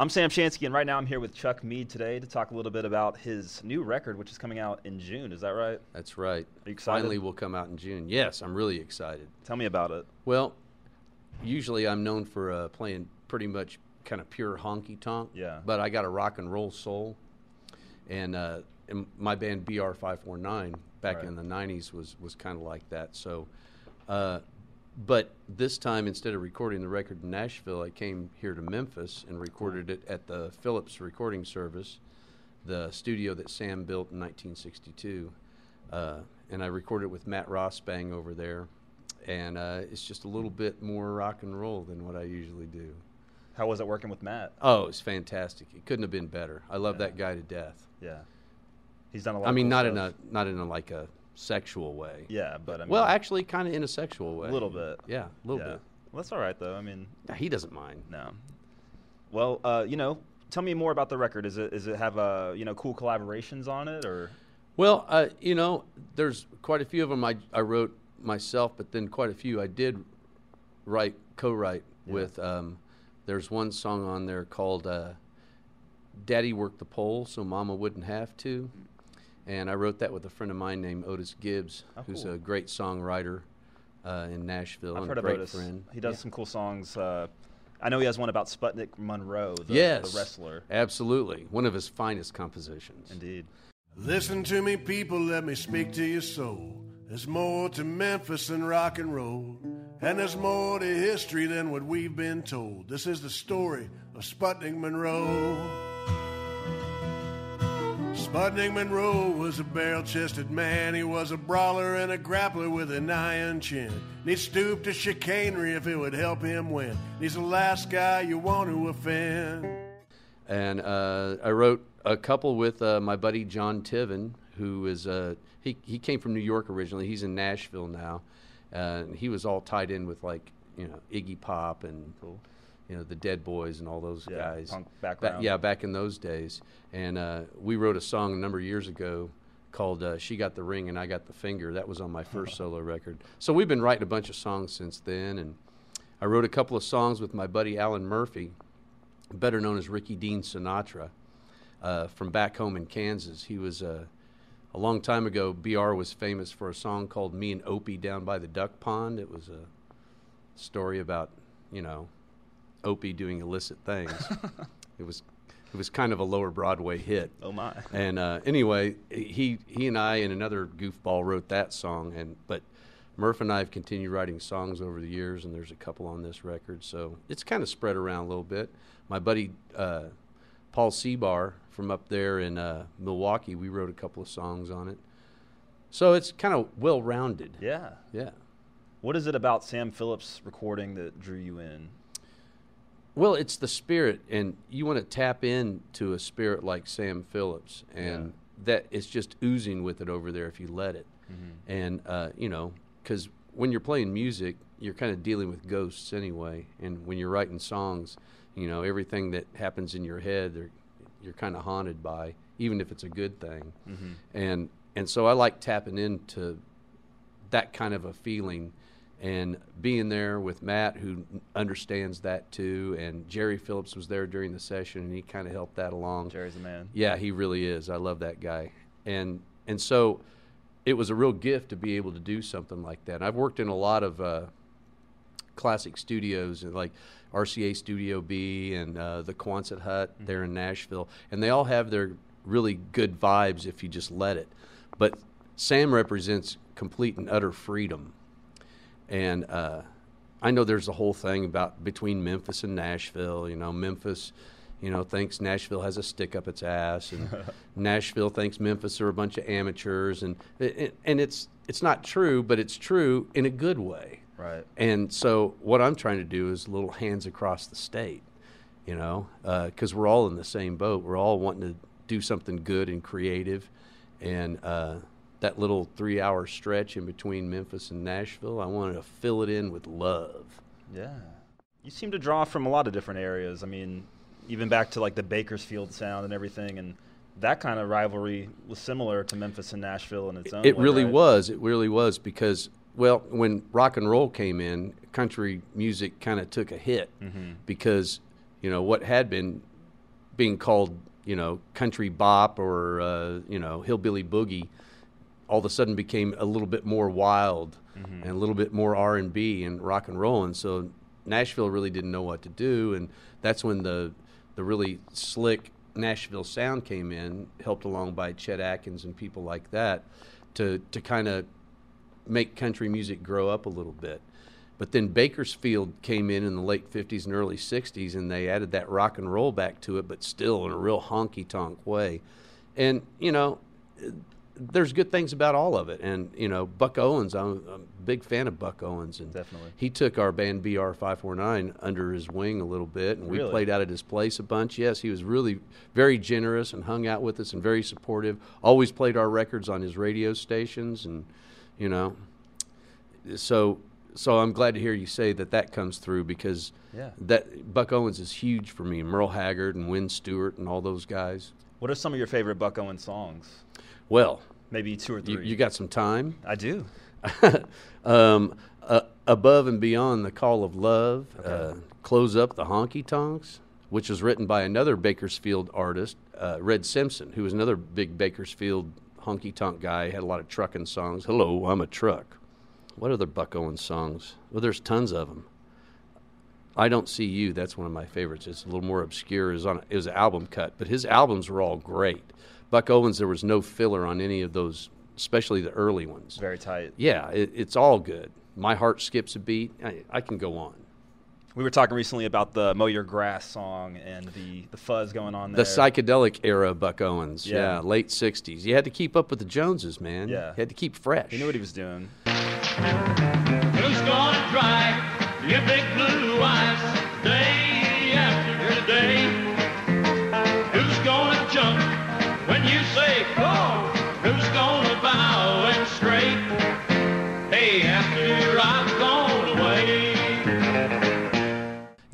I'm Sam Shansky, and right now I'm here with Chuck Mead today to talk a little bit about his new record, which is coming out in June. Is that right? That's right. Are you excited? Finally, will come out in June. Yes, I'm really excited. Tell me about it. Well, usually I'm known for uh, playing pretty much kind of pure honky tonk. Yeah. But I got a rock and roll soul, and, uh, and my band BR5-49 back Right. in the '90s was was kind of like that. So. Uh, but this time, instead of recording the record in Nashville, I came here to Memphis and recorded it at the Phillips Recording Service, the studio that Sam built in 1962. Uh, and I recorded it with Matt Ross-Spang over there. And uh, it's just a little bit more rock and roll than what I usually do. How was it working with Matt? Oh, it's fantastic. It couldn't have been better. I love Yeah. that guy to death. Yeah. He's done a lot I mean, not in a not in a like a sexual way. Yeah, but I mean. well, actually, kind of in a sexual way. A little bit. Yeah, a little yeah. bit. Well, that's all right, though. I mean, He doesn't mind. no. Well, uh, you know, tell me more about the record. Is it, is it have, uh, you know, cool collaborations on it, or? Well, uh, you know, there's quite a few of them I, I wrote myself, but then quite a few I did write, co-write Yeah. with. Um, there's one song on there called uh, "Daddy Worked the Pole So Mama Wouldn't Have to," and I wrote that with a friend of mine named Otis Gibbs, Oh, who's cool. a great songwriter uh, in Nashville I've and heard a of Otis. friend. He does Yeah. some cool songs. Uh, I know he has one about Sputnik Monroe, the, yes, the wrestler. Absolutely, one of his finest compositions. Indeed. Listen to me, people, let me speak to your soul. There's more to Memphis than rock and roll, and there's more to history than what we've been told. This is the story of Sputnik Monroe. Sputnik Monroe was a barrel chested man. He was a brawler and a grappler with an iron chin. And he stooped to chicanery if it would help him win. And He's the last guy you want to offend. and uh, I wrote a couple with uh, my buddy Jon Tiven, who is uh, he he came from New York originally. He's in Nashville now, uh, and he was all tied in with like you know Iggy Pop and Cool. You know the Dead Boys and all those Yeah, guys. punk Ba- background. yeah, back in those days, and uh, we wrote a song a number of years ago called uh, "She Got the Ring and I Got the Finger." That was on my first solo record. So we've been writing a bunch of songs since then, and I wrote a couple of songs with my buddy Alan Murphy better known as Ricky Dean Sinatra, uh, from back home in Kansas. He was uh, a long time ago. Br was famous for a song called "Me and Opie Down by the Duck Pond." It was a story about you know Opie doing illicit things. it was it was kind of a lower Broadway hit. Oh my. And uh, anyway, he he and I and another goofball wrote that song, and but Murph and I have continued writing songs over the years, and there's a couple on this record, so it's kind of spread around a little bit. My buddy uh, Paul Cebar from up there in uh, Milwaukee, we wrote a couple of songs on it, so it's kind of well rounded. Yeah. Yeah. What is it about Sam Phillips recording that drew you in? Well, it's the spirit, and you want to tap into a spirit like Sam Phillips, and that it's just oozing with it over there if you let it. And uh, you know, because when you're playing music, you're kind of dealing with ghosts anyway, and when you're writing songs, you know, everything that happens in your head, you're kind of haunted by, even if it's a good thing. And and so I like tapping into that kind of a feeling and being there with Matt who understands that too and Jerry Phillips was there during the session and he kind of helped that along. Jerry's a man. Yeah, he really is. I love that guy. And and so it was a real gift to be able to do something like that. And I've worked in a lot of uh, classic studios like RCA Studio B and uh, the Quonset Hut there in Nashville, and they all have their really good vibes if you just let it. But Sam represents complete and utter freedom, and uh, I know there's a whole thing about between Memphis and Nashville. You know, Memphis. You know, thinks Nashville has a stick up its ass, and Nashville thinks Memphis are a bunch of amateurs, and and it's it's not true, but it's true in a good way. Right. And so what I'm trying to do is little hands across the state. you know, because we're all in the same boat. We're all wanting to do something good and creative, and uh, that little three-hour stretch in between Memphis and Nashville, I wanted to fill it in with love. Yeah. You seem to draw from a lot of different areas. I mean, even back to like the Bakersfield sound and everything, and that kind of rivalry was similar to Memphis and Nashville in its own It way, really right? was. It really was because, well, when rock and roll came in, country music kind of took a hit Mm-hmm. because, you know, what had been being called, you know, country bop or, uh, you know, hillbilly boogie, all of a sudden became a little bit more wild Mm-hmm. and a little bit more R and B and rock and roll, and so Nashville really didn't know what to do, and that's when the the really slick Nashville sound came in, helped along by Chet Atkins and people like that, to to kind of make country music grow up a little bit. But then Bakersfield came in in the late 50s and early 60s, and they added that rock and roll back to it, but still in a real honky tonk way. And, you know, there's good things about all of it. And, you know, Buck Owens, I'm, I'm a big fan of Buck Owens. And Definitely. He took our band BR5-49 under his wing a little bit, and we played out at his place a bunch. Yes, he was really very generous and hung out with us and very supportive. Always played our records on his radio stations, and, you know, so so I'm glad to hear you say that that comes through because Yeah. that Buck Owens is huge for me. Merle Haggard and Wynn Stewart and all those guys. What are some of your favorite Buck Owens songs? Well, Maybe two or three. you got some time? I do. um, uh, above and beyond the call of love, uh, close up the honky tonks, which was written by another Bakersfield artist, uh, Red Simpson, who was another big Bakersfield honky tonk guy. Had a lot of trucking songs. Hello, I'm a truck. What other Buck Owens songs? Well, there's tons of them. I don't see you. That's one of my favorites. It's a little more obscure. It was on. It was an album cut, but his albums were all great. Buck Owens, there was no filler on any of those, especially the early ones. Very tight. Yeah, it, it's all good. My heart skips a beat. I, I can go on. We were talking recently about the "Mow Your Grass" song and the the fuzz going on The psychedelic era, Buck Owens. Yeah. Yeah. late '60s. You had to keep up with the Joneses, man. Yeah. you had to keep fresh. He knew what he was doing. Who's gonna dry your big blue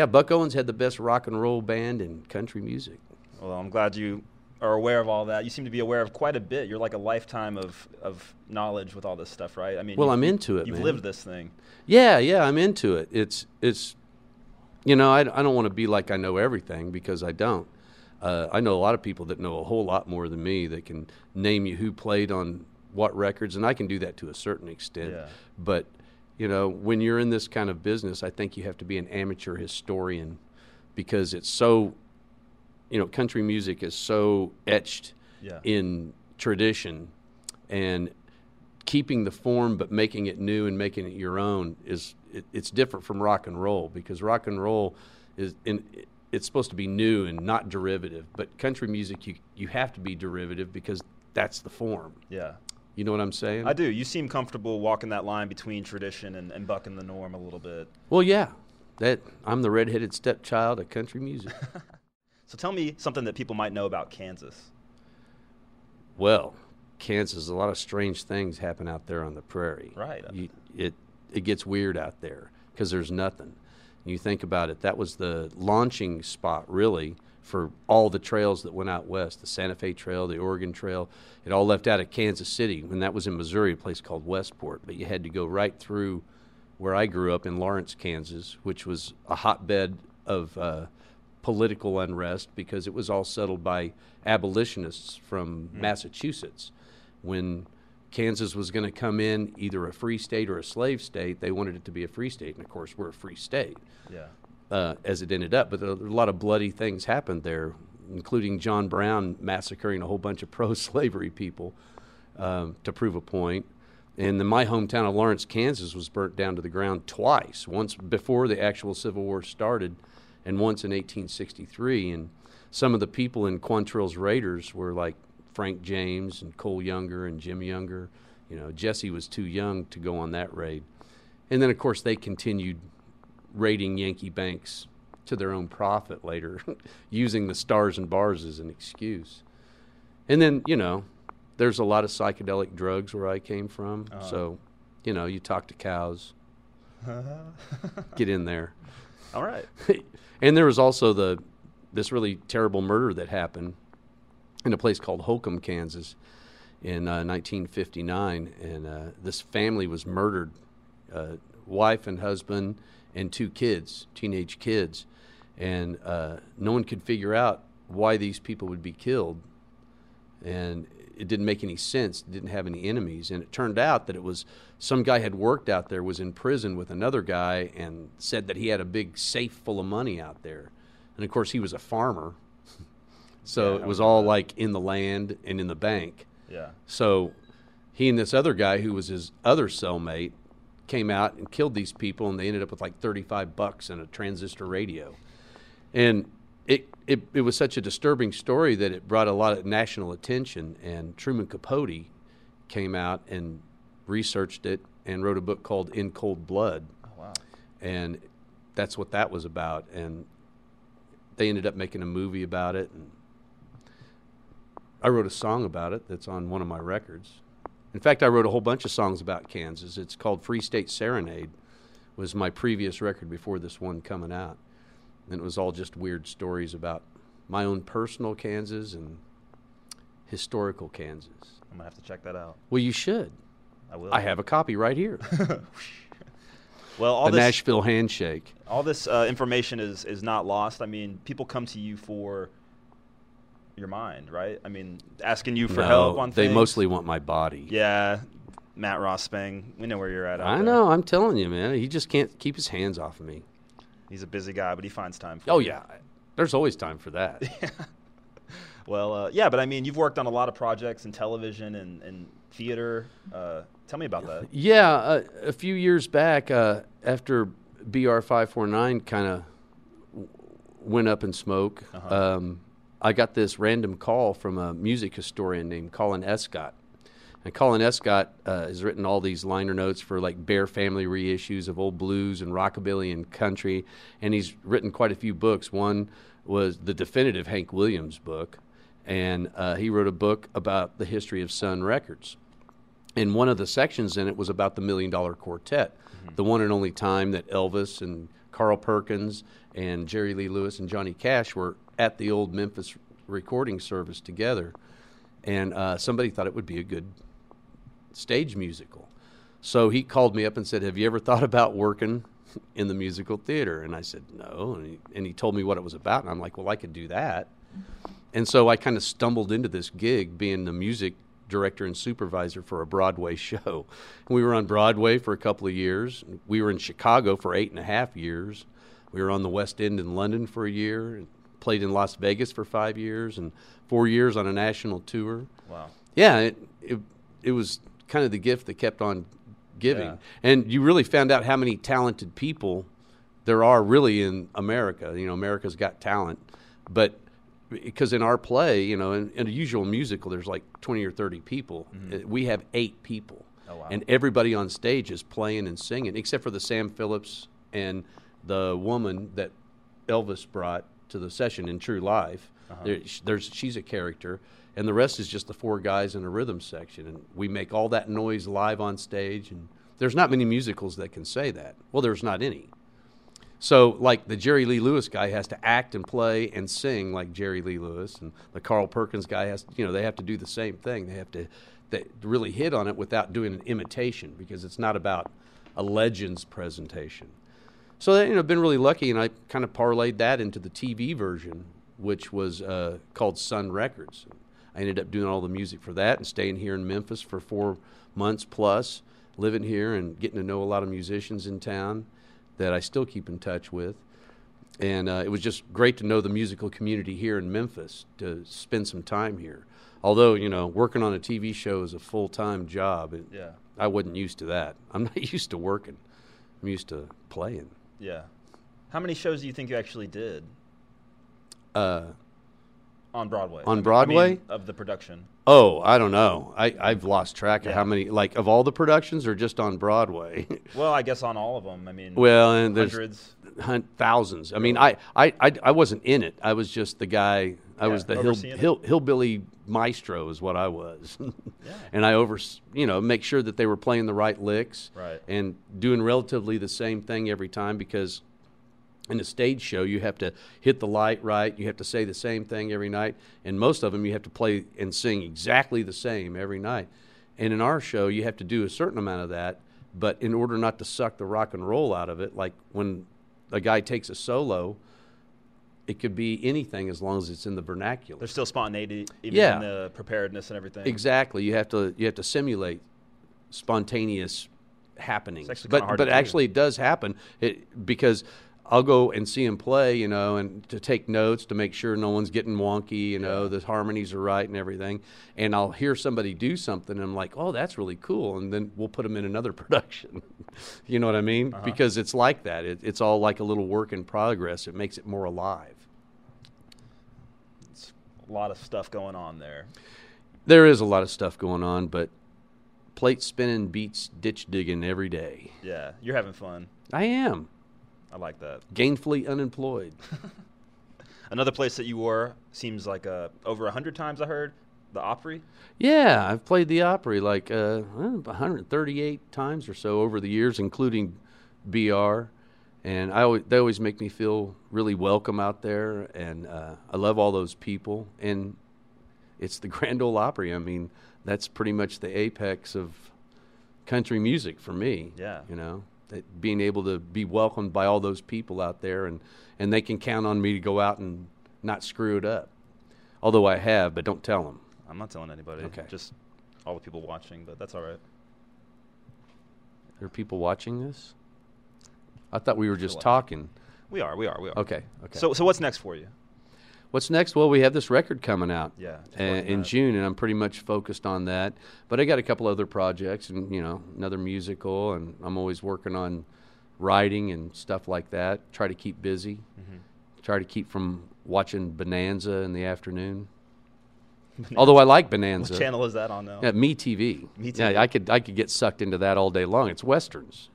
Yeah, Buck Owens had the best rock and roll band in country music. Well, I'm glad you are aware of all that. You seem to be aware of quite a bit. You're like a lifetime of, of knowledge with all this stuff, right? I mean, Well, I'm into it, You've man. lived this thing. Yeah, yeah, I'm into it. It's it's, you know, I, I don't want to be like I know everything because I don't. Uh, I know a lot of people that know a whole lot more than me that can name you who played on what records, and I can do that to a certain extent. Yeah. But you know, when you're in this kind of business, I think you have to be an amateur historian because it's so, you know, country music is so etched Yeah. in tradition, and keeping the form but making it new and making it your own is it, it's different from rock and roll because rock and roll is in it's supposed to be new and not derivative but country music you you have to be derivative because that's the form Yeah. You know what i'm saying I do. You seem comfortable walking that line between tradition and, and bucking the norm a little bit. well yeah that i'm the redheaded stepchild of country music So tell me something that people might know about Kansas. Well, Kansas, a lot of strange things happen out there on the prairie. Right. You, it it gets weird out there because there's nothing. You think about it. That was the launching spot, really, for all the trails that went out west. The Santa Fe Trail, the Oregon Trail. It all left out of Kansas City, and that was in Missouri, a place called Westport. But you had to go right through where I grew up in Lawrence, Kansas, which was a hotbed of uh, political unrest because it was all settled by abolitionists from Massachusetts. When Kansas was going to come in either a free state or a slave state, they wanted it to be a free state, and of course, we're a free state Yeah. Uh, as it ended up. But a, lot of bloody things happened there, including John Brown massacring a whole bunch of pro-slavery people um, to prove a point. And then my hometown of Lawrence, Kansas, was burnt down to the ground twice. Once before the actual Civil War started, and once in 1863. And some of the people in Quantrill's Raiders were like Frank James and Cole Younger and Jim Younger. You know, Jesse was too young to go on that raid. And then, of course, they continued raiding Yankee banks to their own profit later, using the stars and bars as an excuse. And then, you know, there's a lot of psychedelic drugs where I came from. So, you know, you talk to cows, get in there. All right. and there was also the this really terrible murder that happened in a place called Holcomb, Kansas, in uh, 1959, and uh, this family was murdered, uh, wife and husband and two kids, teenage kids, and uh, no one could figure out why these people would be killed, and it didn't make any sense. It didn't have any enemies, and it turned out that it was some guy had worked out there, was in prison with another guy, and said that he had a big safe full of money out there, and of course he was a farmer, so Yeah, it was all like in the land and in the bank. Yeah. So he and this other guy who was his other cellmate came out and killed these people, and they ended up with like 35 bucks and a transistor radio. And it, it, it was such a disturbing story that it brought a lot of national attention. And Truman Capote came out and researched it and wrote a book called In Cold Blood. Oh, wow. And that's what that was about. And they ended up making a movie about it. And I wrote a song about it that's on one of my records. In fact, I wrote a whole bunch of songs about Kansas. It's called Free State Serenade. Was my previous record before this one coming out. And it was all just weird stories about my own personal Kansas and historical Kansas. I'm gonna have to check that out. Well, you should. I will. I have a copy right here. Well, all the this Nashville Handshake. all this uh, information is is not lost. I mean, people come to you for your mind, right? I mean, asking you for No, help on they things. mostly want my body. Yeah, Matt Ross Spang. We know where you're at. I there. know. I'm telling you, man. He just can't keep his hands off of me. He's a busy guy, but he finds time. For Oh yeah, there's always time for that. Well, uh, yeah, but I mean, you've worked on a lot of projects in television and, and theater. Uh, tell me about that. yeah, uh, a few years back, uh, after BR five four nine kind of went up in smoke, Uh-huh. um, I got this random call from a music historian named Colin Escott. And Colin Escott uh, has written all these liner notes for like Bear Family reissues of old blues and rockabilly and country, and he's written quite a few books. One was the definitive Hank Williams book, and uh, he wrote a book about the history of Sun Records. And one of the sections in it was about the Million Dollar Quartet, the one and only time that Elvis and Carl Perkins and Jerry Lee Lewis and Johnny Cash were at the old Memphis recording service together. And uh, somebody thought it would be a good stage musical. So he called me up and said, Have you ever thought about working in the musical theater? And I said, No. And he, and he told me what it was about. And I'm like, Well, I could do that. And so I kind of stumbled into this gig being the music director and supervisor for a Broadway show. We were on Broadway for a couple of years. We were in Chicago for eight and a half years. We were on the West End in London for a year, played in Las Vegas for five years, and four years on a national tour. Wow. Yeah, it, it, it was kind of the gift that kept on giving. Yeah. And you really found out how many talented people there are really in America. You know, America's got talent. But because in our play, you know, in, in a usual musical, there's like 20 or 30 people. Uh, We have eight people. Mm-hmm. Oh, wow. And everybody on stage is playing and singing, except for the Sam Phillips and the woman that Elvis brought to the session in True Life. Uh-huh. There, there's she's a character, and the rest is just the four guys in a rhythm section, and we make all that noise live on stage. And there's not many musicals that can say that. Well, there's not any. So, like the Jerry Lee Lewis guy has to act and play and sing like Jerry Lee Lewis, and the Carl Perkins guy has, you know, they have to do the same thing. They have to they really hit on it without doing an imitation because it's not about a legends presentation. So, you know, been really lucky, and I kind of parlayed that into the TV version, which was uh, called Sun Records. I ended up doing all the music for that and staying here in Memphis for four months plus, living here and getting to know a lot of musicians in town that I still keep in touch with. And uh, it was just great to know the musical community here in Memphis to spend some time here. Although, you know, working on a TV show is a full time job. It, Yeah. I wasn't used to that. I'm not used to working, I'm used to playing. Yeah. How many shows do you think you actually did? Uh, on Broadway. On Broadway? I mean, of the production. Oh, I don't know. I, I've lost track of how many, like, of all the productions or just on Broadway. Well, I guess on all of them. I mean, well, and there's hundreds. hun- thousands. I mean, I, I, I, I wasn't in it. I was just the guy. I Yeah, was the hill, hill, hillbilly maestro, is what I was. And I over, you know, make sure that they were playing the right licks. Right. And doing relatively the same thing every time because in a stage show you have to hit the light right you have to say the same thing every night and most of them you have to play and sing exactly the same every night and in our show you have to do a certain amount of that but in order not to suck the rock and roll out of it like when a guy takes a solo it could be anything as long as it's in the vernacular There's still spontaneity, even Yeah. in the preparedness and everything. Exactly. You have to you have to simulate spontaneous happenings. But hard but to do. actually it does happen. It because I'll go and see him play, you know, and to take notes to make sure no one's getting wonky, you know, the harmonies are right and everything. And I'll hear somebody do something, and I'm like, oh, that's really cool. And then we'll put them in another production. you know what I mean? Uh-huh. Because it's like that. It, it's all like a little work in progress. It makes it more alive. It's a lot of stuff going on there. There is a lot of stuff going on, but plate spinning beats ditch digging every day. Yeah, you're having fun. I am I like that. gainfully unemployed. Another place that you were seems like uh, over a hundred times. I heard the Opry. yeah, I've played the Opry like uh, 138 times or so over the years, including BR. And I always, they always make me feel really welcome out there, and uh, I love all those people. And it's the Grand Ole Opry. I mean, that's pretty much the apex of country music for me. Yeah. you know, being able to be welcomed by all those people out there, and and they can count on me to go out and not screw it up. Although I have, but don't tell them. I'm not telling anybody. Okay. Just all the people watching, but that's all right. There are people watching this. I thought we were just talking. We are. We are. We are. Okay. Okay. So, so what's next for you? What's next? Well, we have this record coming out Yeah, just uh, in. June, and I'm pretty much focused on that. But I got a couple other projects, and you know, another musical, and I'm always working on writing and stuff like that. Try to keep busy. Mm-hmm. Try to keep from watching Bonanza in the afternoon. Although I like Bonanza. What channel is that on now? Yeah, Me TV. Me TV. Yeah, I could I could get sucked into that all day long. It's westerns.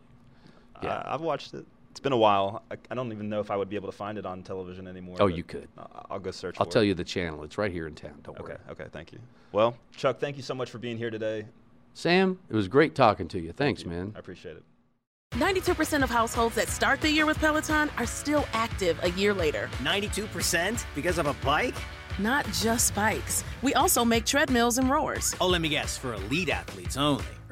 yeah. I've watched it. It's been a while. I, I don't even know if I would be able to find it on television anymore. Oh, you could. I- I'll go search. I'll for tell it. you the channel. It's right here in town. Don't worry. Okay. Okay. Thank you. Well, Chuck, thank you so much for being here today. Sam, it was great talking to you. Thanks, man. I appreciate it. 92% of households that start the year with Peloton are still active a year later. 92% because of a bike? Not just bikes. We also make treadmills and rowers. Oh, let me guess, for elite athletes only,